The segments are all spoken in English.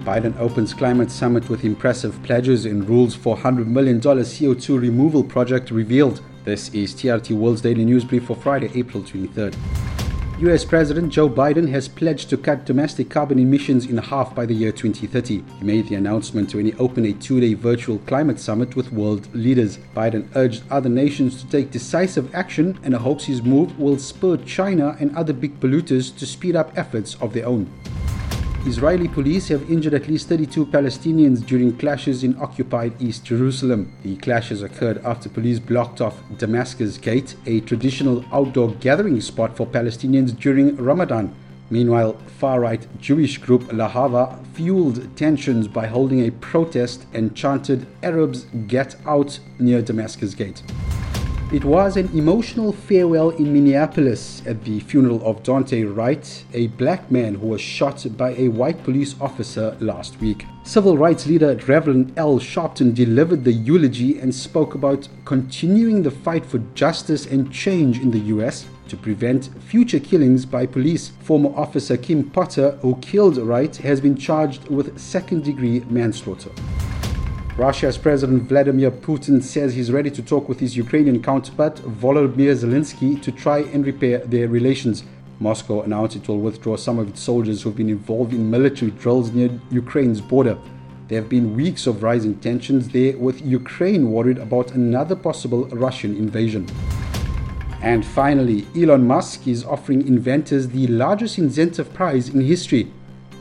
Biden opens climate summit with impressive pledges in rules for $100 million CO2 removal project revealed. This is TRT World's Daily News Brief for Friday, April 23rd. US President Joe Biden has pledged to cut domestic carbon emissions in half by the year 2030. He made the announcement when he opened a two day virtual climate summit with world leaders. Biden urged other nations to take decisive action and hopes his move will spur China and other big polluters to speed up efforts of their own. Israeli police have injured at least 32 Palestinians during clashes in occupied East Jerusalem. The clashes occurred after police blocked off Damascus Gate, a traditional outdoor gathering spot for Palestinians during Ramadan. Meanwhile, far right Jewish group Lehava fueled tensions by holding a protest and chanted Arabs get out near Damascus Gate. It was an emotional farewell in Minneapolis at the funeral of Daunte Wright, a black man who was shot by a white police officer last week. Civil rights leader Reverend Al Sharpton delivered the eulogy and spoke about continuing the fight for justice and change in the U.S. to prevent future killings by police. Former officer Kim Potter, who killed Wright, has been charged with second degree manslaughter. Russia's President Vladimir Putin says he's ready to talk with his Ukrainian counterpart Volodymyr Zelensky to try and repair their relations. Moscow announced it will withdraw some of its soldiers who've been involved in military drills near Ukraine's border. There have been weeks of rising tensions there, with Ukraine worried about another possible Russian invasion. And finally, Elon Musk is offering inventors the largest incentive prize in history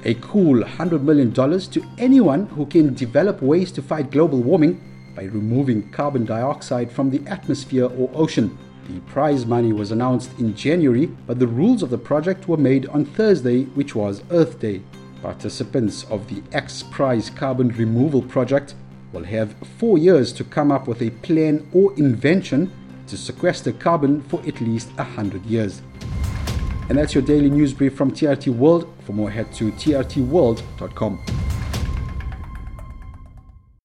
a cool $100 million to anyone who can develop ways to fight global warming by removing carbon dioxide from the atmosphere or ocean. The prize money was announced in January, but the rules of the project were made on Thursday, which was Earth Day. Participants of the X Prize Carbon Removal Project will have four years to come up with a plan or invention to sequester carbon for at least 100 years. And that's your daily news brief from TRT World. For more, head to trtworld.com.